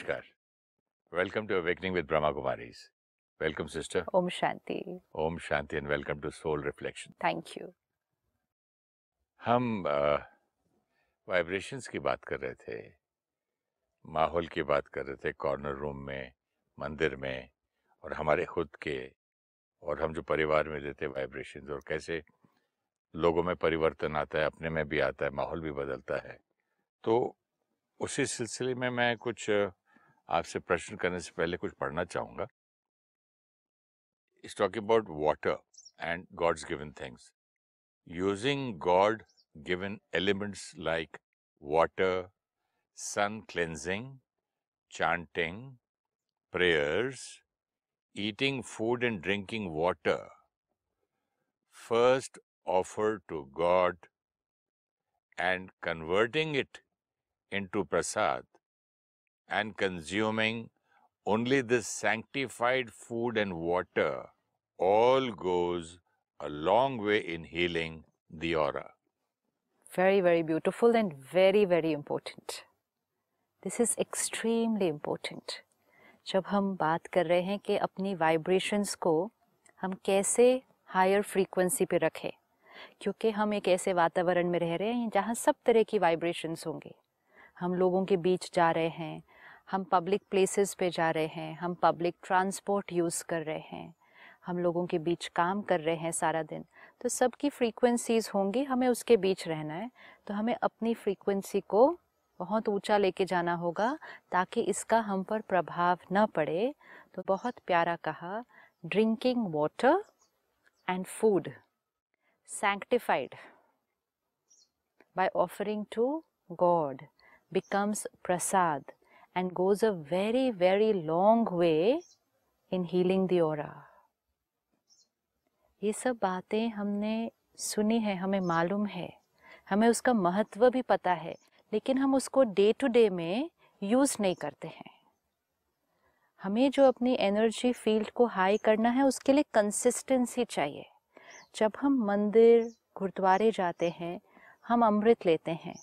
Namaskar. Welcome to Awakening with Brahma Kumaris. Welcome, sister. Om Shanti. Om Shanti and welcome to Soul Reflection. Thank you. हम vibrations uh, की बात कर रहे थे माहौल की बात कर रहे थे कॉर्नर रूम में मंदिर में और हमारे खुद के और हम जो परिवार में देते वाइब्रेशंस और कैसे लोगों में परिवर्तन आता है अपने में भी आता है माहौल भी बदलता है तो उसी सिलसिले में मैं कुछ आपसे प्रश्न करने से पहले कुछ पढ़ना चाहूँगा। इस talk about water and God's given things using God given elements like water sun cleansing chanting prayers eating food and drinking water first offer to God and converting it in to prasad and consuming only this sanctified food and water all goes a long way in healing the aura. Very, very beautiful and very, very important. This is extremely important. जब हम बात कर रहे हैं कि अपनी vibrations को हम कैसे हायर फ्रीक्वेंसी पे रखें क्योंकि हम एक ऐसे वातावरण में रह रहे हैं जहाँ सब तरह की वाइब्रेशंस होंगे हम लोगों के बीच जा रहे हैं हम पब्लिक प्लेसेस पे जा रहे हैं, हम पब्लिक ट्रांसपोर्ट यूज़ कर रहे हैं, हम लोगों के बीच काम कर रहे हैं सारा दिन तो सबकी फ्रीक्वेंसीज होंगी, हमें उसके बीच रहना है तो हमें अपनी फ्रीक्वेंसी को बहुत ऊँचा लेके जाना होगा, ताकि इसका हम पर प्रभाव न पड़े तो बहुत प्यारा कहा drinking water and food sanctified by offering to God becomes prasad. And goes a very, very long way in healing the aura. ये सब बातें हमने सुनी है हमें मालूम है। हमें उसका महत्व भी पता है लेकिन हम उसको डे टू डे में यूज़ नहीं करते हैं। हमें जो अपनी एनर्जी फ़ील्ड को हाई करना है उसके लिए कंसिस्टेंसी चाहिए। जब हम मंदिर गुरुद्वारे जाते हैं हम अमृत लेते हैं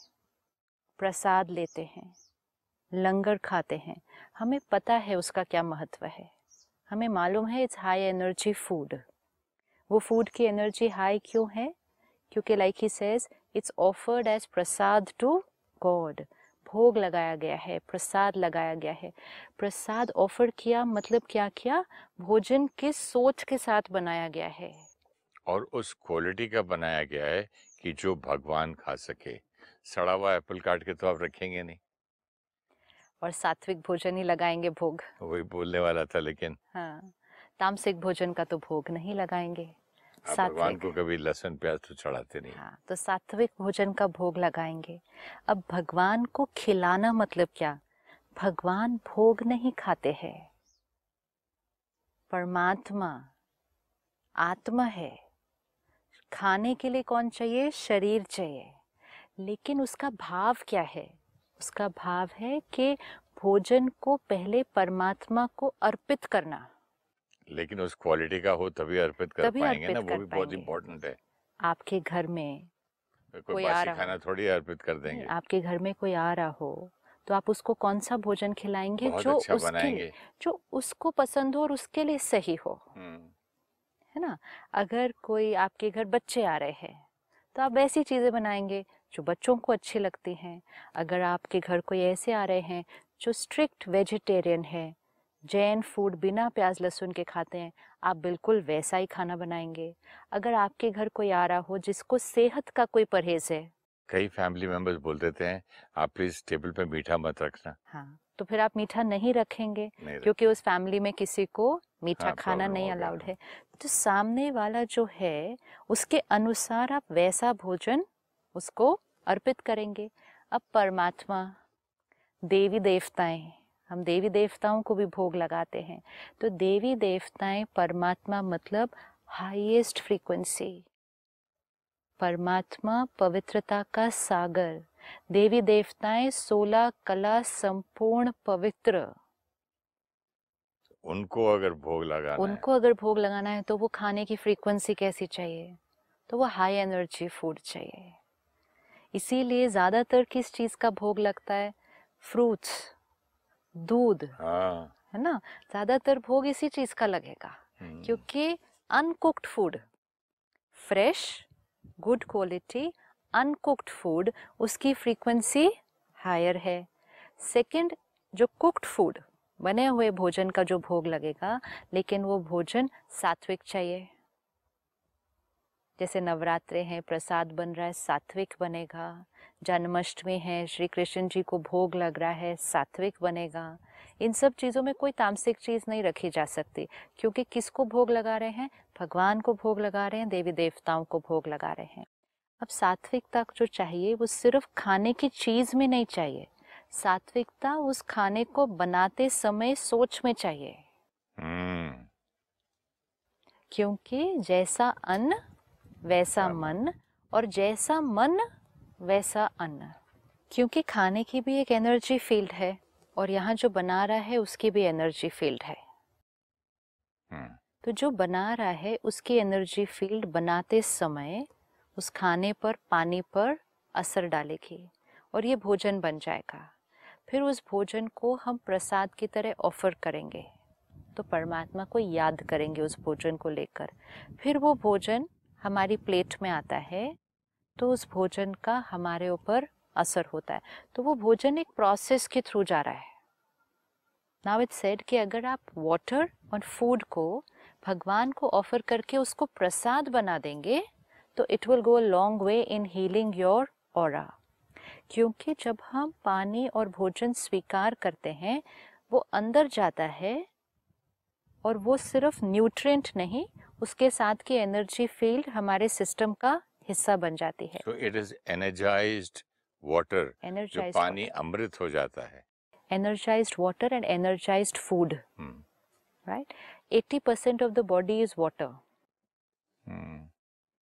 प्रसाद लेते हैं लंगर खाते हैं। हमें पता है उसका क्या महत्व है। हमें मालूम है इट्स हाई एनर्जी फ़ूड वो फ़ूड की एनर्जी हाई क्यों है? क्योंकि like he says it's offered as prasad to God भोग लगाया गया है, प्रसाद लगाया गया है। प्रसाद ऑफ़र किया मतलब क्या किया? भोजन किस सोच के साथ बनाया गया है। और उस क्वालिटी का बनाया गया है कि जो भगवान खा सके। सड़ा हुआ एप्पल काट के तो आप रखेंगे नहीं। और सात्विक भोजन ही लगाएँगे भोग। वही बोलने वाला था लेकिन। हाँ तामसिक भोजन का तो भोग नहीं लगाएँगे। आप भगवान को कभी लहसुन प्याज तो चढ़ाते नहीं। हाँ तो सात्विक भोजन का भोग लगाएँगे। अब भगवान को खिलाना मतलब क्या? भगवान भोग नहीं खाते हैं। परमात्मा आत्मा है। खाने के लिए कौन चाहिए? शरीर चाहिए। लेकिन उसका भाव क्या है? उसका भाव है कि भोजन को पहले परमात्मा को अर्पित करना। लेकिन उस क्वालिटी का हो तभी अर्पित कर तभी पाएँगे अर्पित ना वो भी बहुत इम्पोर्टेंट है। आपके घर में कोई आ रहा खाना थोड़ी अर्पित कर देंगे। आपके घर में कोई आ रहा हो तो आप उसको कौन सा भोजन खिलाएँगे जो अच्छा उसके जो उसको पसंद हो और उसके लिए सही हो। हम्म, है ना? अगर कोई आपके घर बच्चे आ रहे हैं तो आप ऐसी चीज़ें बनाएँगे जो बच्चों को अच्छी लगती हैं। अगर आपके घर कोई ऐसे आ रहे हैं जो स्ट्रिक्ट वेजिटेरियन है जैन फ़ूड बिना प्याज लहसुन के खाते हैं आप बिल्कुल वैसा ही खाना बनाएँगे। अगर आपके घर कोई आ रहा हो जिसको सेहत का कोई परहेज है। कई फैमिली मेंबर्स बोल देते हैं आप प्लीज़ टेबल पे मीठा मत रखना। हाँ तो फिर आप मीठा नहीं रखेंगे नहीं क्योंकि उस फैमिली में किसी को मीठा हाँ, खाना नहीं अलाउड है। है। तो सामने वाला जो है उसके अनुसार आप वैसा भोजन उसको अर्पित करेंगे। अब परमात्मा देवी देवताएँ हम देवी देवताओं को भी भोग लगाते हैं। तो देवी देवताएँ परमात्मा मतलब हाईएस्ट फ्रीक्वेंसी परमात्मा पवित्रता का सागर। देवी देवताएँ सोलह कला संपूर्ण पवित्र। उनको अगर भोग लगाना है। उनको अगर भोग लगाना है तो वो खाने की फ्रीक्वेंसी कैसी चाहिए? तो वो हाई एनर्जी फ़ूड चाहिए। इसीलिए ज़्यादातर किस चीज़ का भोग लगता है? फ्रूट्स दूध हाँ। है ना? ज़्यादातर भोग इसी चीज़ का लगेगा हम्म, क्योंकि uncooked food fresh good quality uncooked food उसकी फ्रीक्वेंसी हायर है। सेकंड जो कुक्ड फ़ूड बने हुए भोजन का जो भोग लगेगा लेकिन वो भोजन सात्विक चाहिए। जैसे नवरात्रे हैं प्रसाद बन रहा है सात्विक बनेगा। जन्माष्टमी है श्री कृष्ण जी को भोग लग रहा है सात्विक बनेगा। इन सब चीज़ों में कोई तामसिक चीज़ नहीं रखी जा सकती क्योंकि किसको भोग लगा रहे हैं? भगवान को भोग लगा रहे हैं देवी देवताओं को भोग लगा रहे हैं। अब सात्विकता जो चाहिए वो सिर्फ़ खाने की चीज़ में नहीं चाहिए। सात्विकता उस खाने को बनाते समय सोच में चाहिए। हम्म, क्योंकि जैसा अन्न वैसा हाँ। मन और जैसा मन वैसा अन्न। क्योंकि खाने की भी एक एनर्जी फ़ील्ड है और यहाँ जो बना रहा है उसकी भी एनर्जी फ़ील्ड है। हम्म, तो जो बना रहा है उसकी एनर्जी फ़ील्ड बनाते समय उस खाने पर पानी पर असर डालेगी और ये भोजन बन जाएगा। फिर उस भोजन को हम प्रसाद की तरह ऑफ़र करेंगे। तो परमात्मा को याद करेंगे उस भोजन को लेकर। फिर वो भोजन हमारी प्लेट में आता है तो उस भोजन का हमारे ऊपर असर होता है। तो वो भोजन एक प्रोसेस के थ्रू जा रहा है। नाउ इट सेड कि अगर आप वाटर और फ़ूड को भगवान को ऑफ़र करके उसको प्रसाद बना देंगे तो it will go a long way in healing your और क्योंकि जब हम पानी और भोजन स्वीकार करते हैं, वो अंदर जाता है और वो सिर्फ़ न्यूट्रिएंट नहीं उसके साथ की एनर्जी फ़ील्ड हमारे सिस्टम का हिस्सा बन जाती है। So इज़ water जो एनर्जाइज पानी अमृत हो जाता है। Water and energized food. Hmm, right? 80% of the body is water. हम्म,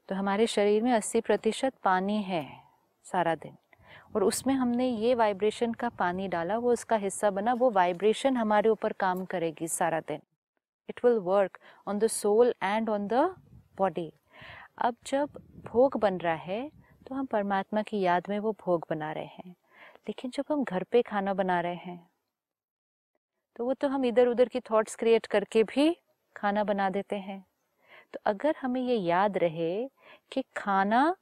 तो हमारे शरीर में 80 प्रतिशत पानी है सारा दिन। और उसमें हमने ये वाइब्रेशन का पानी डाला वो उसका हिस्सा बना वो वाइब्रेशन हमारे ऊपर काम करेगी सारा दिन। It will work on the soul and on the body अब जब भोग बन रहा है तो हम परमात्मा की याद में वो भोग बना रहे हैं। लेकिन जब हम घर पे खाना बना रहे हैं तो वो तो हम इधर उधर की थॉट्स क्रिएट करके भी खाना बना देते हैं। तो अगर हमें ये याद रहे कि खाना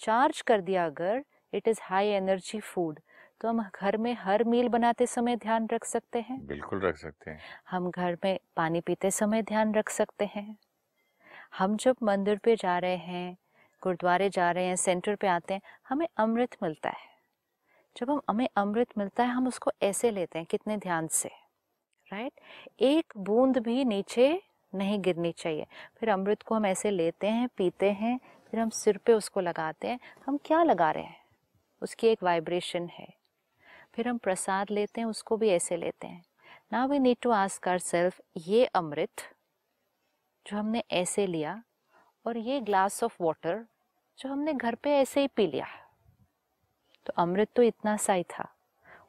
चार्ज कर दिया अगर it is high energy food तो हम घर में हर मील बनाते समय ध्यान रख सकते हैं। बिल्कुल रख सकते हैं। हम घर में पानी पीते समय ध्यान रख सकते हैं। हम जब मंदिर पे जा रहे हैं गुरुद्वारे जा रहे हैं सेंटर पे आते हैं हमें अमृत मिलता है। जब हम हमें अमृत मिलता है हम उसको ऐसे लेते हैं कितने ध्यान से राइट एक बूंद भी नीचे नहीं गिरनी चाहिए। फिर अमृत को हम ऐसे लेते हैं पीते हैं फिर हम सिर पे उसको लगाते हैं। हम क्या लगा रहे हैं? उसकी एक वाइब्रेशन है। फिर हम प्रसाद लेते हैं, उसको भी ऐसे लेते हैं। Now we need to ask our self ये अमृत जो हमने ऐसे लिया और ये ग्लास ऑफ़ वाटर जो हमने घर पे ऐसे ही पी लिया। तो अमृत तो इतना सा ही था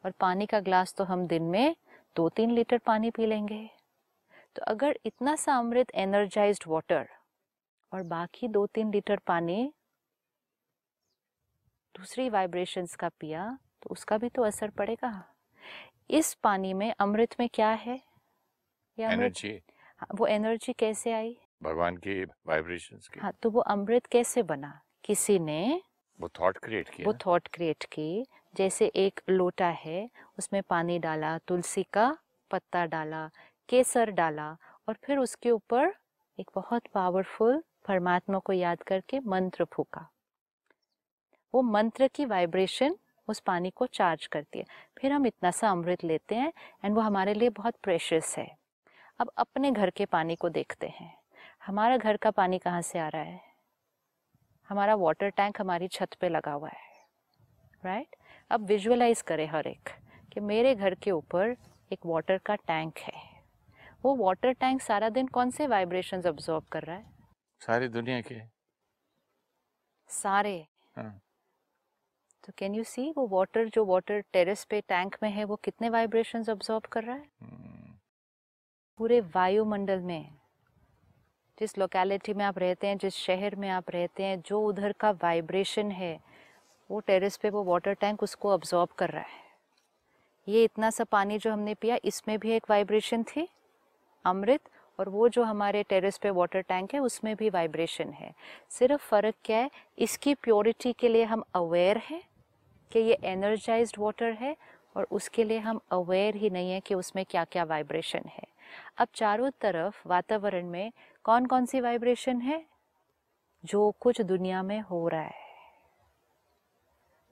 और पानी का ग्लास तो हम दिन में दो तीन लीटर पानी पी लेंगे। तो अगर इतना सा अमृत एनर्जाइज्ड वाटर और बाकी दो तीन लीटर पानी दूसरी वाइब्रेशंस का पिया तो उसका भी तो असर पड़ेगा। इस पानी में अमृत में क्या है? ये एनर्जी हाँ, वो एनर्जी कैसे आई? भगवान की वाइब्रेशंस की। हाँ तो वो अमृत कैसे बना? किसी ने वो थॉट क्रिएट किया वो थॉट क्रिएट की जैसे एक लोटा है उसमें पानी डाला तुलसी का पत्ता डाला केसर डाला और फिर उसके ऊपर एक बहुत पावरफुल परमात्मा को याद करके मंत्र फूका। वो मंत्र की वाइब्रेशन उस पानी को चार्ज करती है। फिर हम इतना सा अमृत लेते हैं एंड वो हमारे लिए बहुत प्रेशियस है। अब अपने घर के पानी को देखते हैं। हमारा घर का पानी कहाँ से आ रहा है? हमारा वाटर टैंक हमारी छत पे लगा हुआ है। Right right? अब विजुअलाइज करें हर एक कि मेरे घर के ऊपर एक वाटर का टैंक है। वो वाटर टैंक सारा दिन कौन से वाइब्रेशंस अब्जॉर्ब कर रहा है? सारी दुनिया के। सारे। हाँ। तो कैन यू सी वो वाटर जो वाटर टेरेस पे टैंक में है वो कितने वाइब्रेशंस अब्जॉर्ब कर रहा है? हम्म, पूरे वायुमंडल में। जिस लोकेलिटी में आप रहते हैं जिस शहर में आप रहते हैं जो उधर का वाइब्रेशन है वो टेरेस पे वो वाटर टैंक उसको अब्जॉर्ब कर रहा है। ये इतना सा पानी जो हमने पिया इसमें भी एक वाइब्रेशन थी अमृत और वो जो हमारे टेरेस पे वाटर टैंक है उसमें भी वाइब्रेशन है। सिर्फ़ फ़र्क क्या है इसकी प्योरिटी के लिए हम अवेयर हैं कि ये एनर्जाइज वाटर है और उसके लिए हम अवेयर ही नहीं है कि उसमें क्या क्या वाइब्रेशन है। अब चारों तरफ़ वातावरण में कौन कौन सी वाइब्रेशन है? जो कुछ दुनिया में हो रहा है।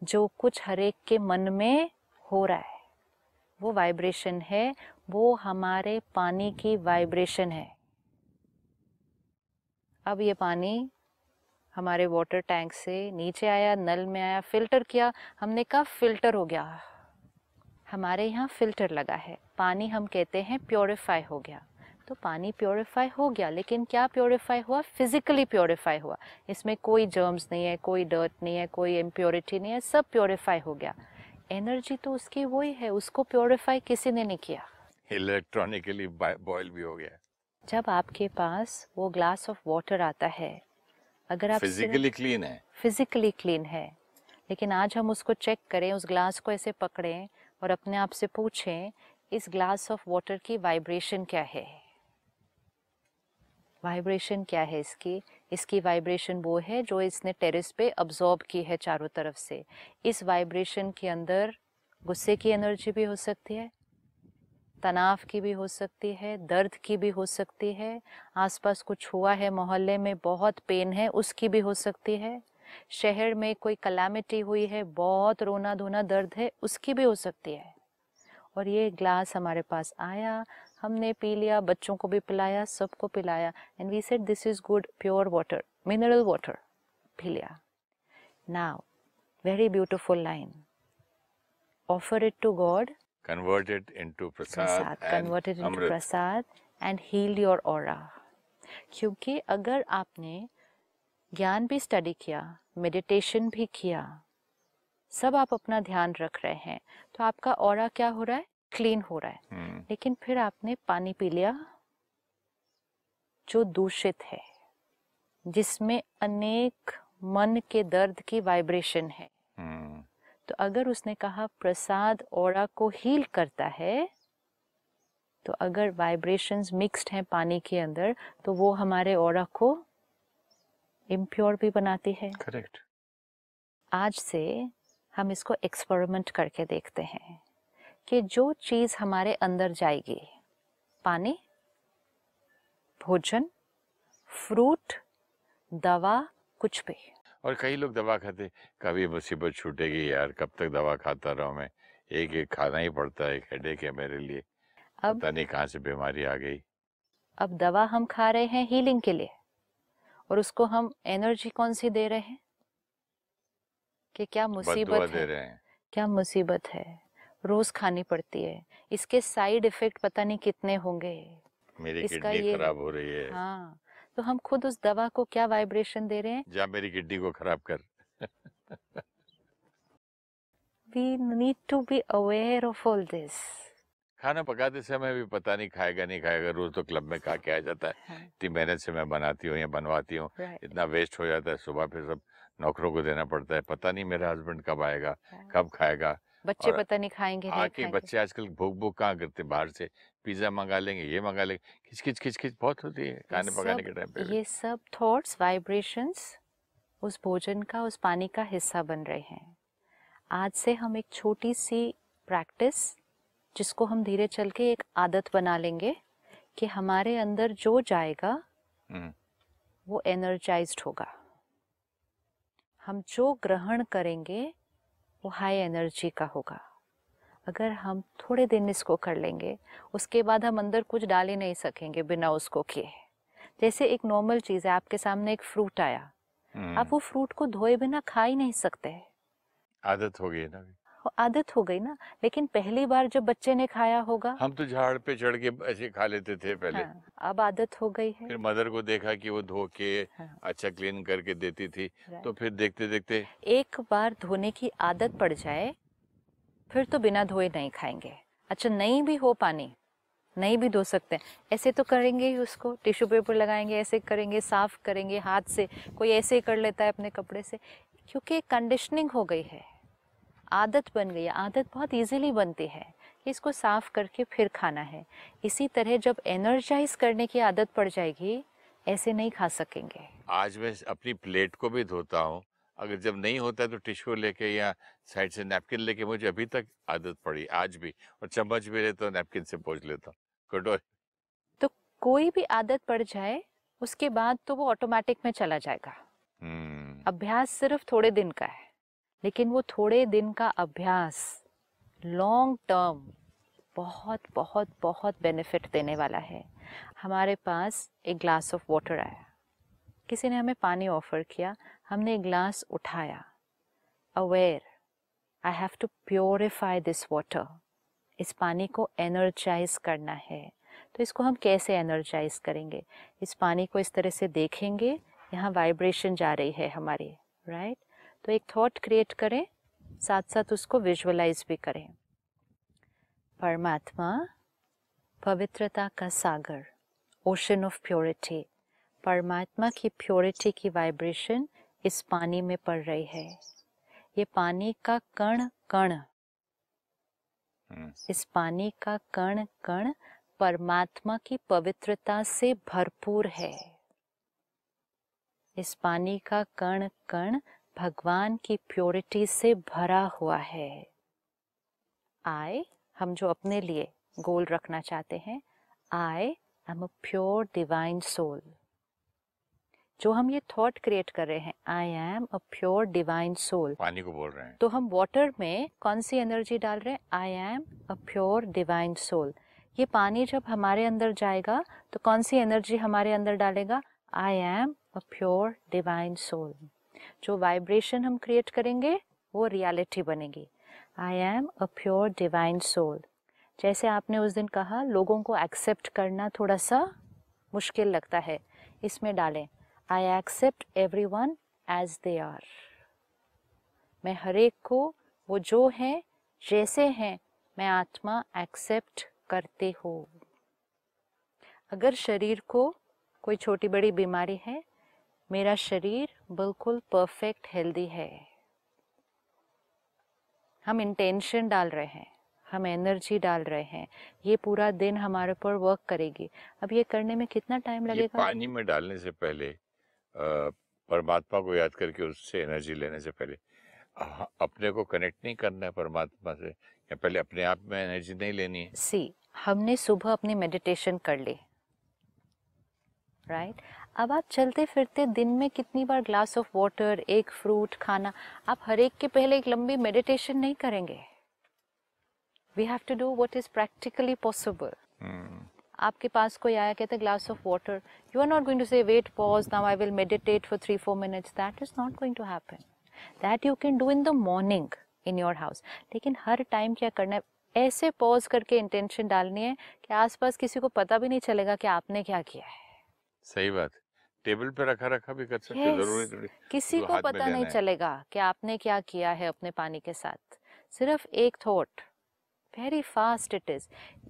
जो कुछ हरेक के मन में हो रहा है। वो वाइब्रेशन है, वो हमारे पानी की वाइब्रेशन है। अब ये पानी हमारे वाटर टैंक से नीचे आया नल में आया फ़िल्टर किया हमने कहा फ़िल्टर हो गया। हमारे यहाँ फ़िल्टर लगा है। पानी हम कहते हैं प्योरीफाई हो गया। तो पानी प्योरीफाई हो गया लेकिन क्या प्योरीफाई हुआ? फिजिकली प्योरीफाई हुआ। इसमें कोई जर्म्स नहीं है कोई डर्ट नहीं है कोई इम्प्योरिटी नहीं है सब प्योरीफाई हो गया। एनर्जी तो उसकी वही है उसको प्योरीफाई किसी ने नहीं किया। इलेक्ट्रॉनिकली बॉयल भी हो गया। जब आपके पास वो ग्लास ऑफ़ वाटर आता है अगर आप फिजिकली क्लीन है। फिजिकली क्लीन है। लेकिन आज हम उसको चेक करें उस ग्लास को ऐसे पकड़ें और अपने आप से पूछें इस ग्लास ऑफ़ वाटर की वाइब्रेशन क्या है? वाइब्रेशन क्या है इसकी? इसकी वाइब्रेशन वो है जो इसने टेरेस पे अब्जॉर्ब की है चारों तरफ़ से। इस वाइब्रेशन के अंदर गुस्से की एनर्जी भी हो सकती है तनाव की भी हो सकती है, दर्द की भी हो सकती है, आसपास कुछ हुआ है, मोहल्ले में बहुत पेन है, उसकी भी हो सकती है। शहर में कोई कलामिटी हुई है, बहुत रोना धोना दर्द है, उसकी भी हो सकती है। और ये ग्लास हमारे पास आया, हमने पी लिया, बच्चों को भी पिलाया, सबको पिलाया and we said this is good pure water mineral water P लिया। Now very beautiful line offer it to God convert it into prasad, prasad convert it into amrit. prasad and heal your aura. क्योंकि अगर आपने ज्ञान भी study किया meditation भी किया सब आप अपना ध्यान रख रहे हैं तो आपका और क्या हो रहा है? क्लीन हो रहा है। हम्म, लेकिन फिर आपने पानी पी लिया जो दूषित है जिसमें अनेक मन के दर्द की वाइब्रेशन है। हम्म, तो अगर उसने कहा प्रसाद ओरा को हील करता है तो अगर वाइब्रेशंस मिक्स्ड हैं पानी के अंदर तो वो हमारे ओरा को इम्प्योर भी बनाती है correct. आज से हम इसको एक्सपेरिमेंट करके देखते हैं कि जो चीज़ हमारे अंदर जाएगी पानी भोजन फ्रूट दवा कुछ भी और कई लोग दवा खाते कभी मुसीबत छूटेगी यार कब तक दवा खाता रहूँ मैं? एक एक खाना ही पड़ता है हेडेक है मेरे लिए। अब पता नहीं कहाँ से बीमारी आ गई। अब दवा हम खा रहे हैं हीलिंग के लिए। और उसको हम एनर्जी कौन सी दे रहे हैं? कि क्या मुसीबत दे रहे हैं। क्या मुसीबत है? रोज खानी पड़ती है। इसके साइड इफ़ेक्ट पता नहीं कितने होंगे। मेरी इसका किडनी ये- खराब हो रही है। हाँ। तो हम खुद उस दवा को क्या वाइब्रेशन दे रहे हैं? जा मेरी किडनी को खराब कर। We need to be aware of all this खाना पकाते समय भी पता नहीं खाएगा नहीं खाएगा रोज तो क्लब में खा के आ जाता है। इतनी मेहनत से मैं बनाती हूँ या बनवाती हूँ राइट इतना वेस्ट हो जाता है सुबह फिर सब नौकरों को देना पड़ता है। पता नहीं मेरा हस्बैंड कब आएगा right. कब खाएगा बच्चे पता नहीं खाएँगे नहीं आके खाएँगे। बच्चे आजकल भूख भूख कहाँ करते बाहर से? पिज्जा मंगा लेंगे ये मंगा लेंगे खिच खिच खिच खिच बहुत होती है खाने पकाने के टाइम पे ये सब थॉट्स वाइब्रेशंस उस भोजन का उस पानी का हिस्सा बन रहे हैं। आज से हम एक छोटी सी प्रैक्टिस जिसको हम धीरे चल के एक आदत बना लेंगे कि हमारे अंदर जो जाएगा हम्म, वो एनर्जाइज्ड होगा। हम जो ग्रहण करेंगे वो हाई एनर्जी का होगा। अगर हम थोड़े दिन इसको कर लेंगे उसके बाद हम अंदर कुछ डाल ही नहीं सकेंगे बिना उसको किए। जैसे एक नॉर्मल चीज़ है आपके सामने एक फ्रूट आया। हम्म, आप वो फ्रूट को धोए बिना खा ही नहीं सकते। आदत हो गई ना आदत हो गई ना लेकिन पहली बार जब बच्चे ने खाया होगा। हम तो झाड़ पे चढ़ के ऐसे खा लेते थे पहले। हाँ, अब आदत हो गई है। फिर मदर को देखा कि वो धो के हाँ। अच्छा क्लीन करके देती थी तो फिर देखते देखते एक बार धोने की आदत पड़ जाए फिर तो बिना धोए नहीं खाएँगे। अच्छा नहीं भी हो पानी, नहीं भी धो सकते। ऐसे तो करेंगे ही उसको। टिश्यू पेपर लगाएँगे, ऐसे करेंगे, साफ़ करेंगे हाथ से। कोई ऐसे ही कर लेता है अपने कपड़े से। क्योंकि कंडीशनिंग हो गई है। आदत बन गई है। आदत बहुत इजीली बनती है कि इसको साफ़ करके फिर खाना है। इसी तरह जब एनर्जाइज करने की आदत पड़ जाएगी, ऐसे नहीं खा सकेंगे। आज मैं अपनी प्लेट को भी धोता हूँ। अगर जब नहीं होता है तो टिश्यू लेके या साइड से नैपकिन लेके मुझे अभी तक आदत पड़ी आज भी और चम्मच भी लेता हूँ नैपकिन से पोछ लेता हूँ। कटोरी तो कोई भी आदत पड़ जाए उसके बाद तो वो ऑटोमेटिक में चला जाएगा। हम्म। अभ्यास सिर्फ़ थोड़े दिन का है लेकिन वो थोड़े दिन का अभ्यास लॉन्ग टर्म बहुत बहुत बहुत बेनिफिट देने वाला है। हमारे पास एक ग्लास ऑफ़ वाटर आया। किसी ने हमें पानी ऑफ़र किया हमने ग्लास उठाया। Aware I have to purify this water इस पानी को एनर्जाइज करना है। तो इसको हम कैसे एनर्जाइज करेंगे? इस पानी को इस तरह से देखेंगे, यहाँ वाइब्रेशन जा रही है हमारी राइट right? तो एक थॉट क्रिएट करें साथ साथ उसको विजुअलाइज भी करें। परमात्मा, पवित्रता का सागर ओशन ऑफ़ प्योरिटी परमात्मा की प्योरिटी की वाइब्रेशन इस पानी में पड़ रही है। ये पानी का कण कण। हम्म। इस पानी का कण कण परमात्मा की पवित्रता से भरपूर है। इस पानी का कण कण भगवान की प्योरिटी से भरा हुआ है। आई हम जो अपने लिए गोल रखना चाहते हैं I am a pure divine soul जो हम ये थॉट क्रिएट कर रहे हैं I am a pure divine soul पानी को बोल रहे हैं। तो हम वाटर में कौन सी एनर्जी डाल रहे हैं? I am a pure divine soul ये पानी जब हमारे अंदर जाएगा तो कौन सी एनर्जी हमारे अंदर डालेगा? I am a pure divine soul जो वाइब्रेशन हम क्रिएट करेंगे वो रियलिटी बनेगी. I am a pure divine soul जैसे आपने उस दिन कहा लोगों को एक्सेप्ट करना थोड़ा सा मुश्किल लगता है इसमें डालें। I accept every one as they are मैं हर एक को वो जो हैं जैसे हैं मैं आत्मा एक्सेप्ट करते हो। अगर शरीर को कोई छोटी बड़ी बीमारी है मेरा शरीर बिल्कुल परफेक्ट हेल्दी है। हम इंटेंशन डाल रहे हैं हम एनर्जी डाल रहे हैं ये पूरा दिन हमारे ऊपर वर्क करेगी। अब ये करने में कितना टाइम लगेगा? पानी में डालने से पहले परमात्मा को याद करके उससे एनर्जी लेने से पहले। अपने को कनेक्ट नहीं करना है परमात्मा से या पहले अपने आप में एनर्जी नहीं लेनी है। सी हमने सुबह अपनी मेडिटेशन कर ली। राइट? अब आप चलते फिरते दिन में कितनी बार ग्लास ऑफ़ वाटर एक फ्रूट खाना आप हर एक के पहले एक लंबी मेडिटेशन नहीं करेंगे। We have to do what is practically possible. Hmm, आपके पास कोई आया कहते glass of water you are not going to say wait pause now I will meditate for three four minutes that is not going to happen that you can do in the morning in your house लेकिन हर time क्या करना है? ऐसे pause करके intention डालनी है कि आसपास किसी को पता भी नहीं चलेगा कि आपने क्या किया है। सही बात। टेबल पे रखा रखा भी कर सकते Yes. ज़रूरी किसी को पता नहीं चलेगा कि आपने क्या किया है अपने पानी के साथ। सिर्फ़ एक thought very fast it is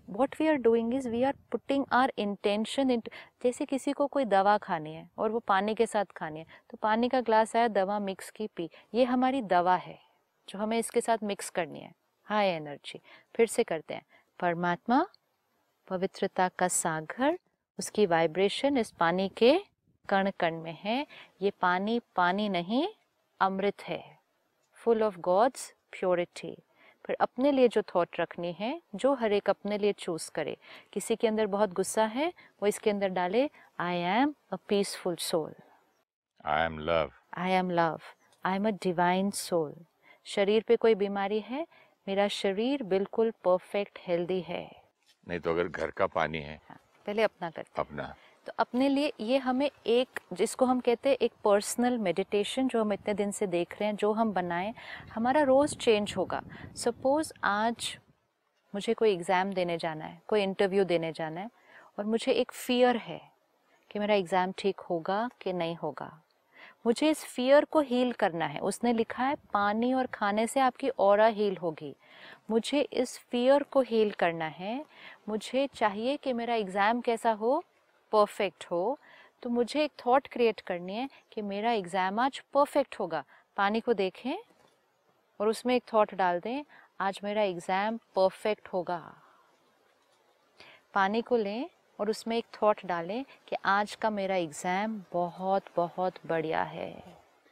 what we are doing is we are putting our intention in जैसे किसी को कोई दवा खानी है और वो पानी के साथ खानी है तो पानी का ग्लास आया, दवा मिक्स की, पी। ये हमारी दवा है, जो हमें इसके साथ मिक्स करनी है। हाई एनर्जी फिर से करते हैं। परमात्मा, पवित्रता का सागर, उसकी वाइब्रेशन इस पानी के कण कण में है। ये पानी पानी नहीं, अमृत है। फुल ऑफ़ गॉड्स प्योरिटी फिर अपने लिए जो थॉट रखनी है जो हर एक अपने लिए चूज़ करे। किसी के अंदर बहुत गुस्सा है वो इसके अंदर डाले I am a peaceful soul I am love I am love I am a divine soul शरीर पे कोई बीमारी है मेरा शरीर बिल्कुल परफेक्ट हेल्दी है। नहीं तो अगर घर का पानी है पहले अपना करते अपना। तो अपने लिए ये हमें एक, जिसको हम कहते हैं एक पर्सनल मेडिटेशन जो हम इतने दिन से देख रहे हैं, जो हम बनाएँ, हमारा रोज़ चेंज होगा। सपोज़ आज मुझे कोई एग्ज़ाम देने जाना है, कोई इंटरव्यू देने जाना है, और मुझे एक फियर है कि मेरा एग्ज़ाम ठीक होगा कि नहीं होगा। मुझे इस फियर को हील करना है। उसने लिखा है, पानी और खाने से आपकी और हील होगी। मुझे इस फियर को हील करना है। मुझे चाहिए कि मेरा एग्ज़ाम कैसा हो परफेक्ट हो तो मुझे एक थॉट क्रिएट करनी है कि मेरा एग्ज़ाम आज परफेक्ट होगा। पानी को देखें और उसमें एक थॉट डाल दें आज मेरा एग्ज़ाम परफेक्ट होगा। पानी को लें और उसमें एक थॉट डालें कि आज का मेरा एग्ज़ाम बहुत बहुत बढ़िया है।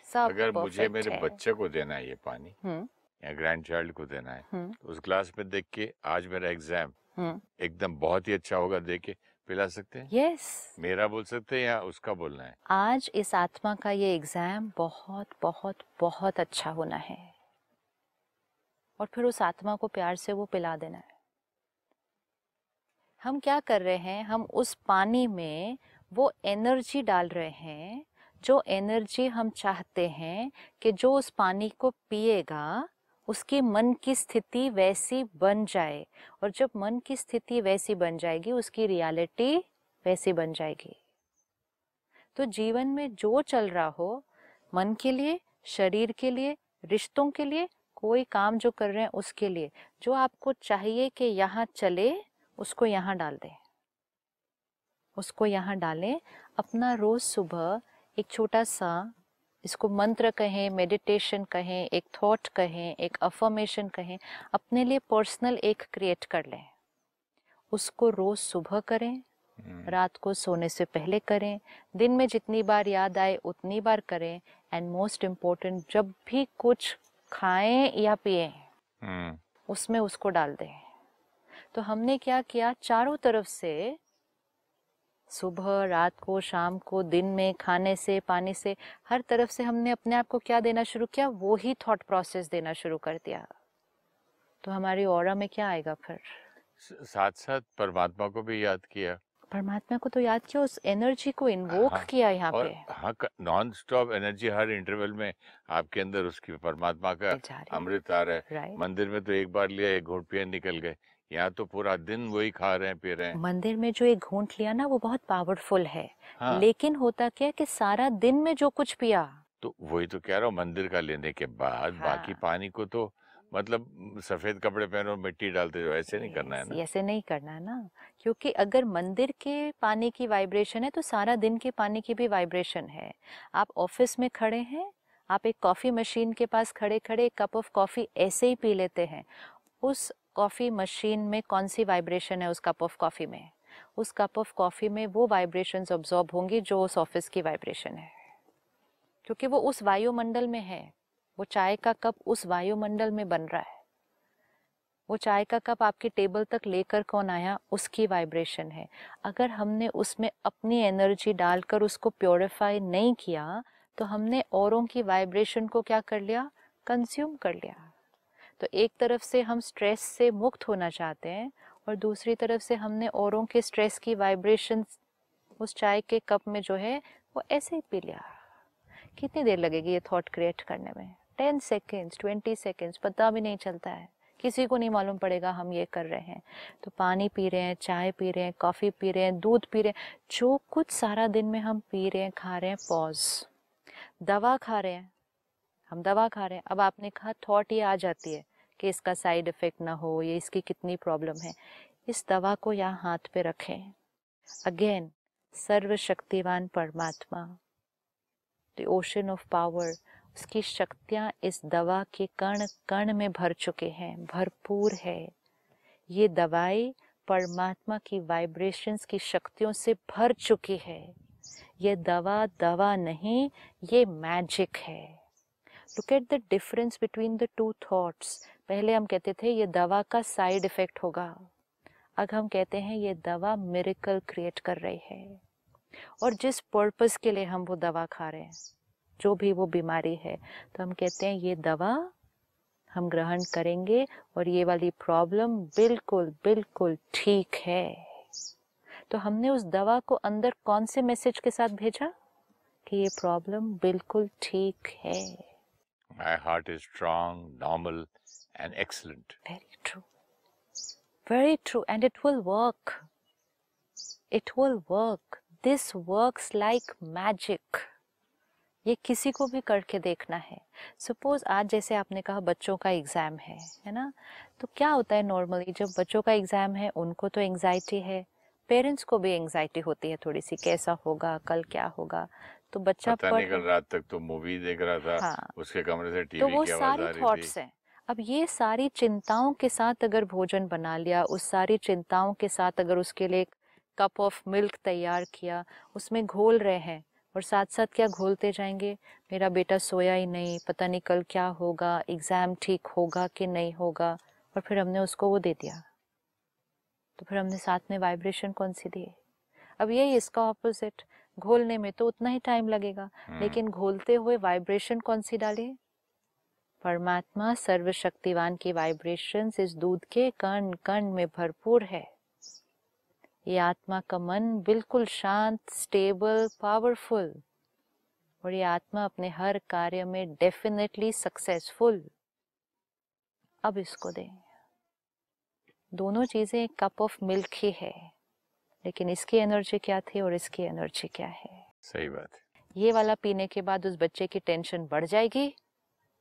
सब अगर मुझे मेरे है। बच्चे को देना है ये पानी हम्म। या ग्रैंड चाइल्ड को देना है हम्म। तो उस ग्लास में देख के आज मेरा एग्ज़ाम हम्म। एकदम बहुत ही अच्छा होगा देख के। पिला सकते हैं? Yes yes. मेरा बोल सकते हैं या उसका बोलना है? आज इस आत्मा का ये एग्ज़ाम बहुत बहुत बहुत अच्छा होना है। और फिर उस आत्मा को प्यार से वो पिला देना है। हम क्या कर रहे हैं? हम उस पानी में वो एनर्जी डाल रहे हैं जो एनर्जी हम चाहते हैं कि जो उस पानी को पिएगा उसकी मन की स्थिति वैसी बन जाए और जब मन की स्थिति वैसी बन जाएगी, उसकी रियलिटी वैसी बन जाएगी। तो जीवन में जो चल रहा हो, मन के लिए, शरीर के लिए, रिश्तों के लिए, कोई काम जो कर रहे हैं उसके लिए, जो आपको चाहिए कि यहाँ चले, उसको यहाँ डाल दें। उसको यहाँ डालें। अपना रोज सुबह एक छोटा सा इसको मंत्र कहें मेडिटेशन कहें एक थॉट कहें एक अफर्मेशन कहें अपने लिए पर्सनल एक क्रिएट कर लें। उसको रोज सुबह करें हम्म, रात को सोने से पहले करें दिन में जितनी बार याद आए उतनी बार करें एंड मोस्ट इम्पोर्टेंट जब भी कुछ खाएँ या पिए हम्म, उसमें उसको डाल दें। तो हमने क्या किया? चारों तरफ़ से सुबह रात को शाम को दिन में खाने से पानी से हर तरफ़ से हमने अपने आप को क्या देना शुरू किया? वो ही थॉट प्रोसेस देना शुरू कर दिया। तो हमारी और में क्या आएगा फिर? साथ साथ परमात्मा को भी याद किया। परमात्मा को तो याद किया उस एनर्जी को इन्वोक हाँ, किया यहाँ पे। हाँ नॉन स्टॉप एनर्जी हर इंटरवल में आपके अंदर उसकी परमात्मा का अमृत आ रहा है। मंदिर में तो एक बार लिया एक घूट पिए निकल गए। यहाँ तो पूरा दिन वही खा रहे हैं पी रहे हैं। मंदिर में जो एक घूंट लिया ना वो बहुत पावरफुल है। हाँ। लेकिन होता क्या कि सारा दिन में जो कुछ पिया। तो वही तो कह रहा हूँ मंदिर का लेने के बाद हाँ। बाकी। पानी को तो मतलब सफ़ेद कपड़े पहनो मिट्टी डालते जाओ ऐसे नहीं करना है ना। ऐसे नहीं करना है ना। क्योंकि अगर मंदिर के पानी की वाइब्रेशन है तो सारा दिन के पानी की भी वाइब्रेशन है। आप ऑफ़िस में खड़े हैं आप एक कॉफ़ी मशीन के पास खड़े खड़े एक कप ऑफ़ कॉफ़ी ऐसे ही पी लेते हैं। उस कॉफ़ी मशीन में कौन सी वाइब्रेशन है उस कप ऑफ़ कॉफ़ी में? उस कप ऑफ़ कॉफ़ी में वो वाइब्रेशंस ऑब्जॉर्ब होंगी जो उस ऑफ़िस की वाइब्रेशन है। क्योंकि वो उस वायुमंडल में है। वो चाय का कप उस वायुमंडल में बन रहा है। वो चाय का कप आपकी टेबल तक लेकर कौन आया? उसकी वाइब्रेशन है। अगर हमने उसमें अपनी एनर्जी डालकर उसको प्योरीफाई नहीं किया तो हमने औरों की वाइब्रेशन को क्या कर लिया? कंज्यूम कर लिया। तो एक तरफ़ से हम स्ट्रेस से मुक्त होना चाहते हैं और दूसरी तरफ़ से हमने औरों के स्ट्रेस की वाइब्रेशन उस चाय के कप में जो है, वो ऐसे ही पी लिया। कितनी देर लगेगी ये थॉट क्रिएट करने में? टेन सेकेंड्स ट्वेंटी सेकेंड्स पता भी नहीं चलता है। किसी को नहीं मालूम पड़ेगा हम ये कर रहे हैं। तो पानी पी रहे हैं, चाय पी रहे हैं कॉफ़ी पी रहे हैं, दूध पी रहे हैं, जो कुछ सारा दिन में हम पी रहे हैं, खा रहे हैं पॉज दवा खा रहे हैं। हम दवा खा रहे हैं। अब आपने कहा थॉट ये आ जाती है। कि इसका साइड इफ़ेक्ट ना हो या इसकी कितनी प्रॉब्लम है, इस दवा को यहाँ हाथ पे रखें। अगेन सर्वशक्तिवान परमात्मा। द ओशन ऑफ़ पावर उसकी शक्तियाँ इस दवा के कण कण में भर चुके हैं, भरपूर है। ये दवाई परमात्मा की वाइब्रेशंस की शक्तियों से भर चुकी है। ये दवा दवा नहीं, ये मैजिक है। Look at the difference between the two thoughts पहले हम कहते थे, ये दवा का साइड इफ़ेक्ट होगा। अब हम कहते हैं, ये दवा मिरेकल क्रिएट कर रही है। और जिस पर्पस के लिए हम वो दवा खा रहे हैं, जो भी वो बीमारी है तो हम कहते हैं, ये दवा हम ग्रहण करेंगे और ये वाली प्रॉब्लम बिल्कुल बिल्कुल ठीक है। तो हमने उस दवा को अंदर कौन से मैसेज के साथ भेजा? कि ये प्रॉब्लम बिल्कुल ठीक है। My heart is strong normal and excellent Very true. Very true. And it will work. It will work. This works like magic. ये किसी को भी करके देखना है सपोज़ आज जैसे आपने कहा बच्चों का एग्ज़ाम है है ना तो क्या होता है नॉर्मली जब बच्चों का एग्ज़ाम है उनको तो एंजाइटी है पेरेंट्स को भी एंजाइटी होती है थोड़ी सी कैसा होगा कल क्या होगा तो बच्चा पता पढ़ नहीं कल रात तक तो मूवी देख रहा था हाँ उसके कमरे से टीवी तो वो सारी थॉट्स हैं अब ये सारी चिंताओं के साथ अगर भोजन बना लिया उस सारी चिंताओं के साथ अगर उसके लिए एक कप ऑफ़ मिल्क तैयार किया उसमें घोल रहे हैं और साथ साथ क्या घोलते जाएँगे? मेरा बेटा सोया ही नहीं पता नहीं कल क्या होगा एग्ज़ाम ठीक होगा कि नहीं होगा? और फिर हमने उसको वो दे दिया। तो फिर हमने साथ में वाइब्रेशन कौन सी दी? अब यही इसका ऑपोजिट घोलने में तो उतना ही टाइम लगेगा हम्म, लेकिन घोलते हुए वाइब्रेशन कौन सी डाली? परमात्मा सर्वशक्तिवान की वाइब्रेशन इस दूध के कण कण में भरपूर है। ये आत्मा का मन बिल्कुल शांत स्टेबल पावरफुल और ये आत्मा अपने हर कार्य में डेफिनेटली सक्सेसफुल अब इसको दें। दोनों चीज़ें एक कप ऑफ़ मिल्क ही है। लेकिन इसकी एनर्जी क्या थी और इसकी एनर्जी क्या है? सही बात है। ये वाला पीने के बाद उस बच्चे की टेंशन बढ़ जाएगी।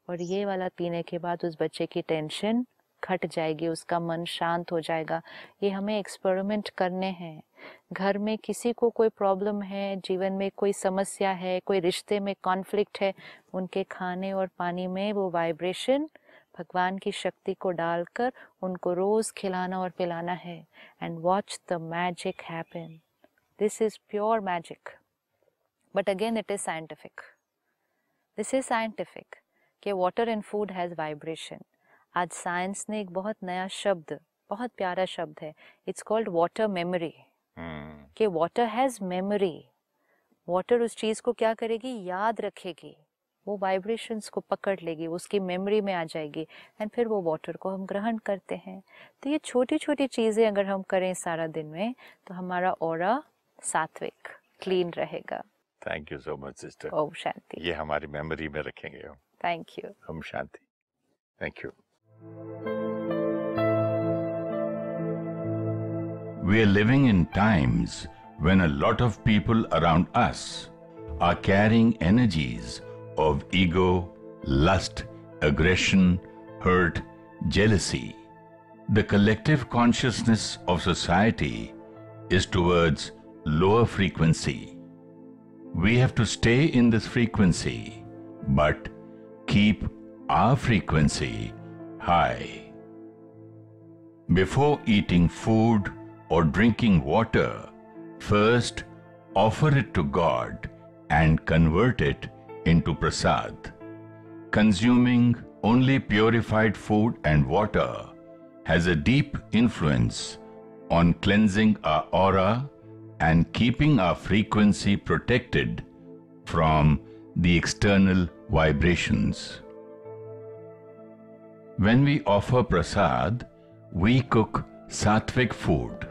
और ये वाला पीने के बाद उस बच्चे की टेंशन घट जाएगी, उसका मन शांत हो जाएगा। ये हमें एक्सपेरिमेंट करने हैं। घर में किसी को कोई प्रॉब्लम है, जीवन में कोई समस्या है, कोई रिश्ते में कॉन्फ्लिक्ट है, उनके खाने और पानी में वो वाइब्रेशन भगवान की शक्ति को डालकर उनको रोज खिलाना और पिलाना है। And watch the magic happen this is pure magic but again it is scientific this is scientific कि water and food has vibration आज साइंस ने एक बहुत नया शब्द बहुत प्यारा शब्द है। इट्स कॉल्ड वाटर मेमोरी कि वाटर हैज़ मेमोरी वाटर उस चीज़ को क्या करेगी? याद रखेगी। वो वाइब्रेशंस को पकड़ लेगी उसकी मेमोरी में आ जाएगी। एंड फिर वो वाटर को हम ग्रहण करते हैं। तो ये छोटी छोटी चीज़ें अगर हम करें सारा दिन में तो हमारा और सात्विक क्लीन रहेगा। Thank you so much sister Om Shanti. ये हमारी मेमोरी में रखेंगे हम। Thank you. Om Shanti. Thank you. We're living in times when a lot of people around us are carrying energies of ego, lust, aggression, hurt, jealousy. The collective consciousness of society is towards lower frequency. We have to stay in this frequency, but keep our frequency high. Before eating food or drinking water, first offer it to God and convert it into prasad. Consuming only purified food and water has a deep influence on cleansing our aura and keeping our frequency protected from the external vibrations. When we offer prasad, we cook sattvic food.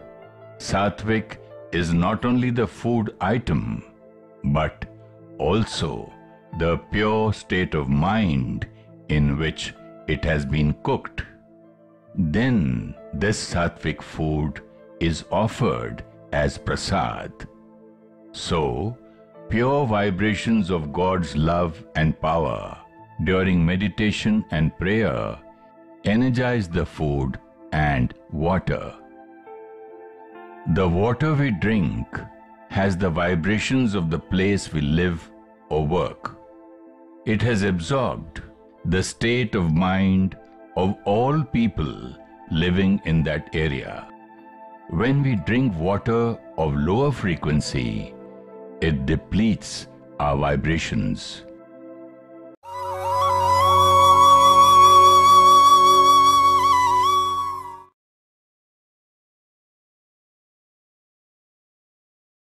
Sattvic is not only the food item, but also the pure state of mind in which it has been cooked. Then this sattvic food is offered as prasad. So, pure vibrations of God's love and power during meditation and prayer energize the food and water. The water we drink has the vibrations of the place we live or work. It has absorbed the state of mind of all people living in that area. When we drink water of lower frequency, it depletes our vibrations.